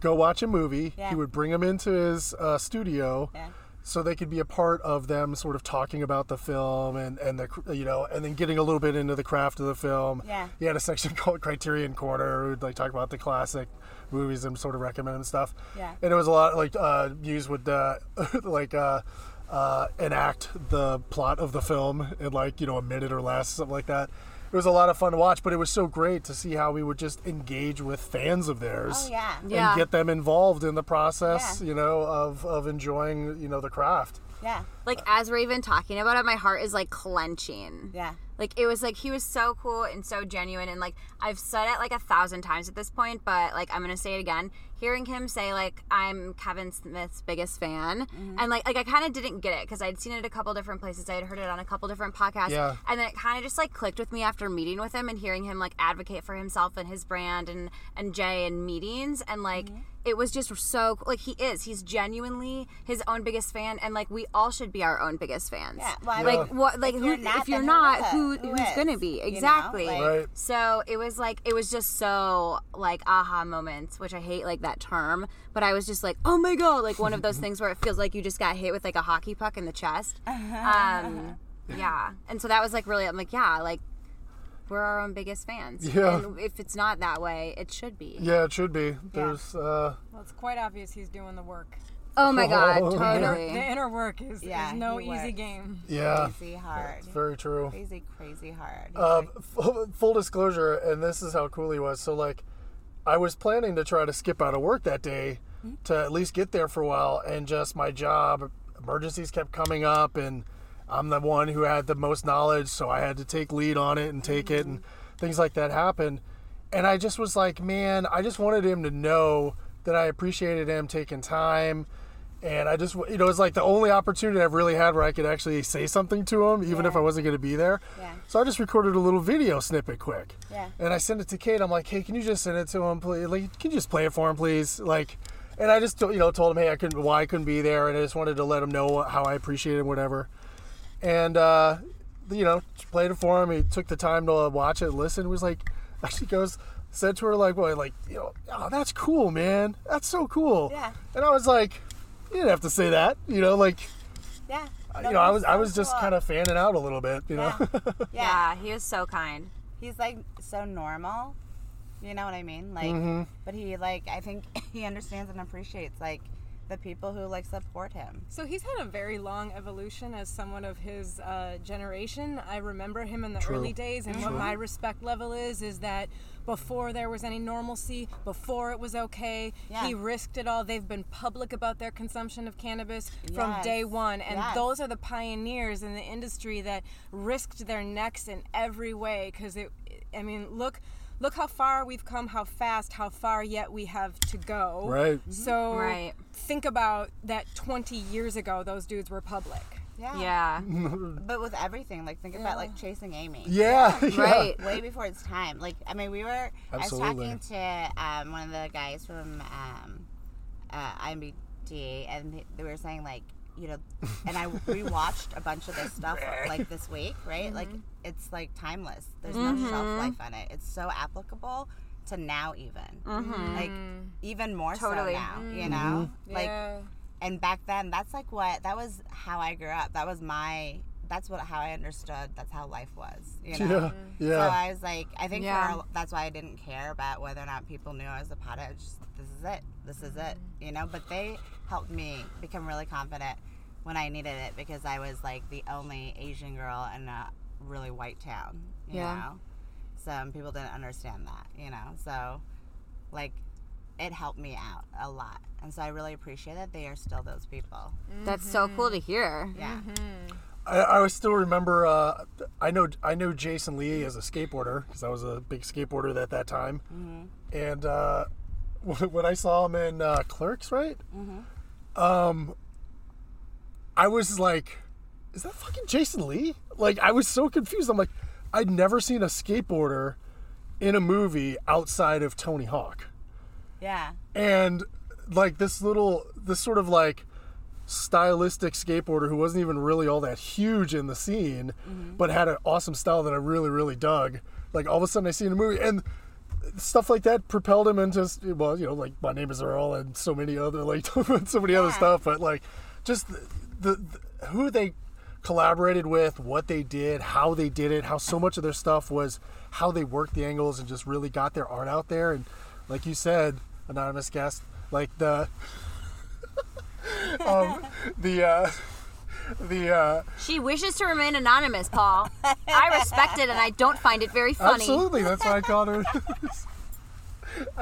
E: go watch a movie.
D: Yeah.
E: He would bring them into his uh, studio.
D: Yeah.
E: So they could be a part of them, sort of talking about the film and and the you know, and then getting a little bit into the craft of the film.
D: Yeah.
E: He had a section *laughs* called Criterion Corner, who'd like talk about the classic movies and sort of recommend and stuff.
D: Yeah.
E: And it was a lot like uh, Mewes would uh, like uh, uh, enact the plot of the film in like you know a minute or less, something like that. It was a lot of fun to watch, but it was so great to see how we would just engage with fans of theirs
D: Oh yeah.
B: Yeah.
E: and get them involved in the process,
D: Yeah.
E: you know, of, of enjoying, you know, the craft.
D: Yeah.
B: Like as we're even talking about it, my heart is like clenching.
D: Yeah.
B: Like it was like he was so cool and so genuine and like I've said it like a thousand times at this point, but like I'm gonna say it again. Hearing him say like I'm Kevin Smith's biggest fan,
E: Mm-hmm.
B: and like like I kind of didn't get it because I'd seen it a couple different places. I had heard it on a couple different podcasts,
E: Yeah.
B: and then it kind of just like clicked with me after meeting with him and hearing him like advocate for himself and his brand and and Jay in meetings and like.
E: Mm-hmm.
B: It was just so like he is. He's genuinely his own biggest fan, and like we all should be our own biggest fans.
D: Yeah. Well, I
B: Like what? Like
D: if
B: who?
D: you're not,
B: if you're not,
D: who,
B: who
D: who
B: who's
D: is?
B: gonna be
D: You know?
B: exactly?
D: Like-
E: Right.
B: So it was like it was just so like aha moments, which I hate like that term, but I was just like, oh my god, like one of those *laughs* things where it feels like you just got hit with like a hockey puck in the chest. Um, yeah, and so that was like really, I'm like, yeah, like we're our own biggest fans. *laughs*
E: Yeah.
B: And if it's not that way, it should be.
E: Yeah, it should be. There's, uh,
C: Well, it's quite obvious he's doing the work.
B: Oh my *laughs* god,
E: Oh,
C: The
B: totally.
C: inner work is,
D: Yeah,
C: is no easy
D: works.
C: game.
E: yeah,
D: Crazy hard.
E: it's very true.
D: Crazy, crazy hard. He's
E: Um,
D: like-
E: full, full disclosure, and this is how cool he was. So, like, I was planning to try to skip out of work that day to at least get there for a while, and just my job emergencies kept coming up, and I'm the one who had the most knowledge, so I had to take lead on it and take it, and things like that happened. And I just was like, man, I just wanted him to know that I appreciated him taking time. And I just, you know, it's like the only opportunity I've really had where I could actually say something to him, even if I wasn't going to be there.
D: Yeah.
E: So I just recorded a little video snippet quick.
D: Yeah.
E: And I sent it to Kate. I'm like, hey, can you just send it to him, please? Like, can you just play it for him, please? Like, and I just, you know, told him, hey, I couldn't, why I couldn't be there, and I just wanted to let him know how I appreciate it, whatever. And, uh, you know, played it for him. He took the time to watch it, listen. Was like, *laughs* actually goes, said to her, like, well, like, you know, oh, that's cool, man. That's so cool.
D: Yeah.
E: And I was like, you didn't have to say that, you know, like,
D: yeah.
E: you know, I was, I was just kind of fanning out a little bit, you know.
D: Yeah. *laughs* yeah.
B: Yeah, he was so kind.
D: he's like so normal you know what i mean like
E: Mm-hmm.
D: but he like i think *laughs* he understands and appreciates like the people who like support him.
C: So he's had a very long evolution as someone of his uh, generation. I remember him in the
E: True.
C: early days, and what my respect level is is that before there was any normalcy, before it was okay,
D: Yeah.
C: he risked it all. They've been public about their consumption of cannabis from day one, and
D: Yes.
C: those are the pioneers in the industry that risked their necks in every way. Because it, I mean, look. Look how far we've come, how fast, how far yet we have to go.
E: Right.
C: So
B: Right.
C: think about that 20 years ago, those dudes were public.
D: Yeah.
B: Yeah. *laughs*
D: But with everything, like think about like chasing Amy.
E: Yeah. *laughs* yeah.
B: Right.
D: way before its time. Like, I mean, we were.
E: Absolutely.
D: I was talking to um, one of the guys from um, uh, IMBD, and they- they were saying like, you know, and I rewatched a bunch of this *laughs* stuff like this week, right? Like, mm-hmm. it's like timeless. There's no shelf mm-hmm. life on it. It's so applicable to now, even mm-hmm. like even more
B: Totally.
D: so now. You know, like
C: yeah.
D: and back then that's like what that was how i grew up that was my that's what how i understood that's how life was you know
E: Yeah.
D: so
E: Yeah.
D: i was like i think
B: Yeah.
D: for a, that's why i didn't care about whether or not people knew i was a pothead just this is it this is it you know but they helped me become really confident when i needed it because i was like the only asian girl in a really white town you
B: Yeah.
D: know some people didn't understand that you know so like it helped me out a lot and so i really appreciate that they are still those people
B: That's so cool to hear.
D: yeah
E: I, I still remember. Uh, I know. I know Jason Lee as a skateboarder because I was a big skateboarder at that time. And uh, *laughs* when I saw him in uh, Clerks, right? Um, I was like, "Is that fucking Jason Lee?" Like, I was so confused. I'm like, I'd never seen a skateboarder in a movie outside of Tony Hawk
D: yeah
E: and like this little this sort of like stylistic skateboarder who wasn't even really all that huge in the scene but had an awesome style that i really really dug like all of a sudden i see in a movie and stuff like that propelled him into well you know like my name is earl and so many other like *laughs* so many other stuff but like just the, the, the who they collaborated with what they did how they did it how so much of their stuff was how they worked the angles and just really got their art out there. And like you said anonymous guest like the *laughs* um, the uh the uh
B: She wishes to remain anonymous, Paul. I respect it and I don't find it very funny.
E: absolutely that's why i called her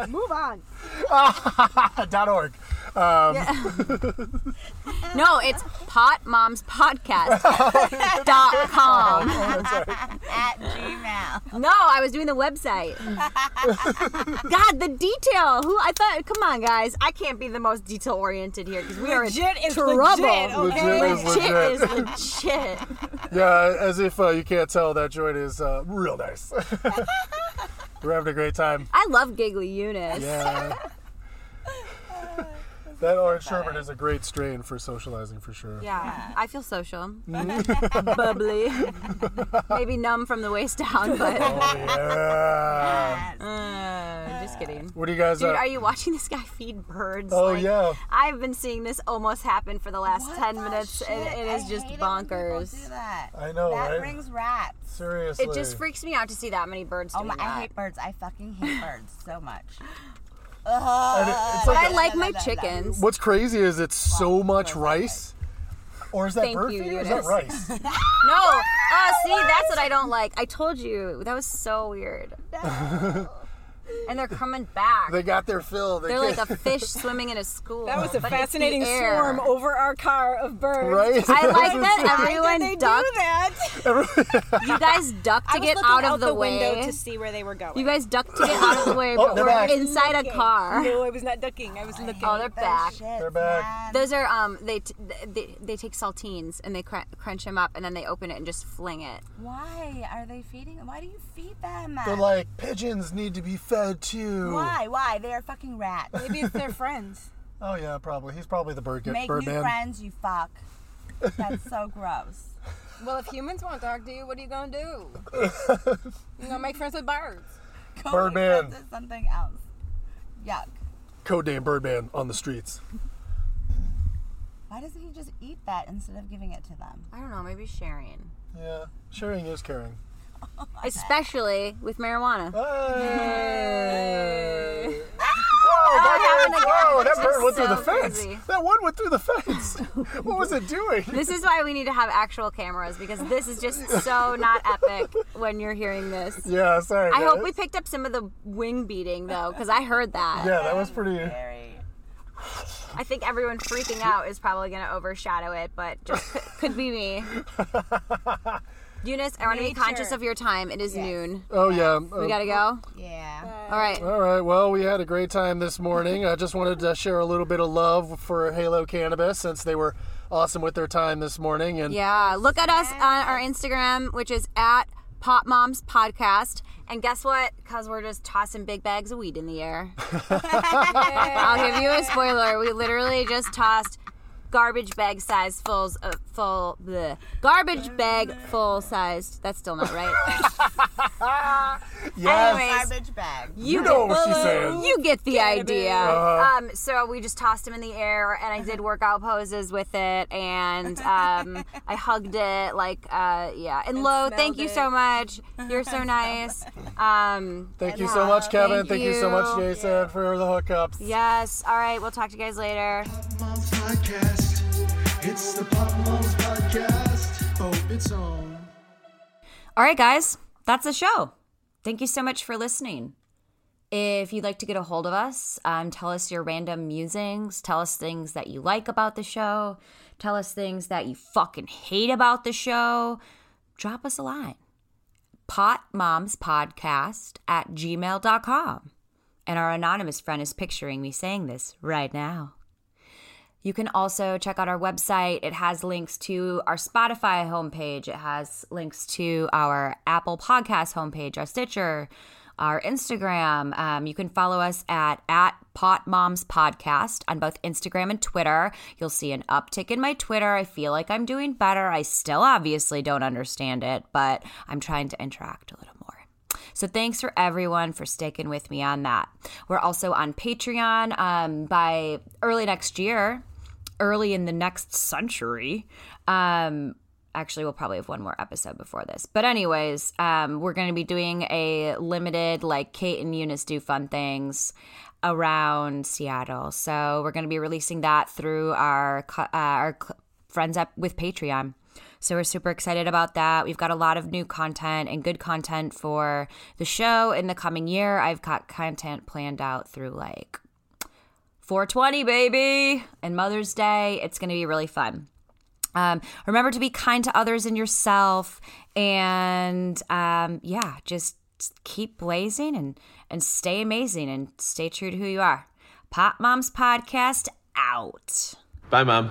C: Move on. *laughs* *laughs*
E: dot org *laughs*
B: No, it's potmomspodcast.com. *laughs*
D: at gmail
B: No, I was doing the website. *laughs* God, the detail. Who I thought? Come on, guys. I can't be the most detail oriented here because we are in
C: Legit is
B: trouble.
C: legit, okay?
E: Legit is
B: Legit
E: legit.
B: is legit.
E: yeah as if uh, you can't tell that joint is uh, real nice we're having a great time
B: I love Giggly Eunice.
E: yeah that orange sherbet is a great strain for socializing for sure
B: Yeah, I feel social, *laughs* *laughs* bubbly, maybe numb from the waist down, but
E: oh yeah *laughs*
B: uh, just kidding.
E: what do you guys
B: Dude,
E: uh,
B: are you watching this guy feed birds?
E: oh
B: Like,
E: yeah
B: I've been seeing this almost happen for the last
D: What
B: ten
D: the
B: minutes, and it is
D: I
B: just
D: hate it when
B: bonkers.
D: do that.
E: I know,
D: that
E: right?
D: brings rats
E: seriously
B: It just freaks me out to see that many birds
D: oh
B: doing
D: my
B: that.
D: i hate birds i fucking hate birds so much
E: And it- it's
B: but
E: like
B: I
E: a-
B: like my chickens.
E: What's crazy is it's so much rice. Or is that
B: Thank
E: bird
B: you,
E: feed or is that rice? *laughs*
B: No, oh, see, that's what I don't like. I told you that was so weird. *laughs* and they're coming back.
E: they got their fill. They
B: They're like
E: can't-
B: a fish swimming in a school.
C: That was a
B: but
C: fascinating swarm over our car of birds.
E: right.
B: I like that
C: Why
B: everyone
C: did they
B: ducked.
C: do that?
B: You guys ducked to get
C: looking
B: out
C: out
B: of the,
C: window
B: way.
C: to see where they were going.
B: You guys ducked to get out of the way, *laughs*
E: Oh,
B: but
E: they're
B: we're
E: back.
B: inside a car.
C: No, I was not ducking. I was looking.
B: Oh, they're back.
E: They're back.
B: Those are um they t- they, they take saltines and they cr- crunch them up and then they open it and just fling it.
D: why are they feeding why do you feed them
E: They're like pigeons need to be fed too.
D: why why they are fucking rats *laughs*
C: Maybe it's their friends.
E: Oh yeah, probably. He's probably the bird
D: make
E: bird
D: new
E: man.
D: friends you fuck that's so *laughs* gross
C: Well, if humans won't talk to you, what are you gonna do? *laughs* you gonna make friends with birds?
D: Go
E: Birdman.
D: make friends with something else yuck
E: Codename Birdman on the streets.
D: why doesn't he just eat that instead of giving it to them
B: I don't know, maybe sharing,
E: Yeah, sharing is caring. *laughs*
B: especially with marijuana.
E: Hey!
B: I don't have.
E: Whoa, that bird
F: just
E: went through the fence.
F: crazy.
E: That one went through the fence. *laughs* what was it doing?
F: This is why we need to have actual cameras because this is just *laughs* so not epic when you're hearing this.
E: yeah, sorry.
F: I hope we picked up some of the wing beating though, because I heard that.
E: Yeah, that was pretty.
D: Very.
F: I think everyone freaking out is probably going to overshadow it, but just could, could be me. Eunice, I want to be conscious of your time. It is noon.
E: Oh yeah.
F: Uh, we got to go.
D: Yeah.
F: All right.
E: All right. Well, we had a great time this morning. I just wanted to share a little bit of love for Halo Cannabis since they were awesome with their time this morning. And
F: Yeah. Look at us on our Instagram, which is at Pot Moms Podcast. And guess what? Because we're just tossing big bags of weed in the air. *laughs* I'll give you a spoiler. We literally just tossed garbage bag size fulls of full the garbage bag full sized. That's still not right. *laughs*
E: yes,
F: Anyways,
D: Garbage bag.
E: you know what she's saying.
F: You get the idea.
E: Uh-huh.
F: Um, so we just tossed him in the air, and I did workout poses with it, and um, I hugged it like, uh, yeah. And, Lo, thank
C: smelled
F: you
C: it.
F: so much. You're so *laughs* nice. Um,
E: Thank you so much, Kevin.
F: Thank
E: Thank, you. so much,
F: you.
E: Jason, for the hookups.
F: yes. All right. We'll talk to you guys later.
A: Podcast. It's the Pot Moms Podcast. Oh, its own.
B: All right, guys, that's the show. Thank you so much for listening. If you'd like to get a hold of us, um, tell us your random musings, tell us things that you like about the show, tell us things that you fucking hate about the show, drop us a line. potmomspodcast at gmail.com. And our anonymous friend is picturing me saying this right now. You can also check out our website. It has links to our Spotify homepage. It has links to our Apple Podcast homepage, our Stitcher, our Instagram. Um, you can follow us at at Pot Moms Podcast on both Instagram and Twitter. You'll see an uptick in my Twitter. I feel like I'm doing better. I still obviously don't understand it, but I'm trying to interact a little more. So thanks for everyone for sticking with me on that. We're also on Patreon. Um, by early next year, early in the next century, um, actually we'll probably have one more episode before this. But anyways, um, we're going to be doing a limited like Kate and Eunice do fun things around Seattle. So we're going to be releasing that through our uh, our friends up with Patreon. So we're super excited about that. We've got a lot of new content and good content for the show in the coming year. I've got content planned out through like 420, baby, and Mother's Day. It's going to be really fun. Um, remember to be kind to others and yourself, and um, yeah, just keep blazing and and stay amazing and stay true to who you are. Pot Moms Podcast out.
G: Bye, Mom.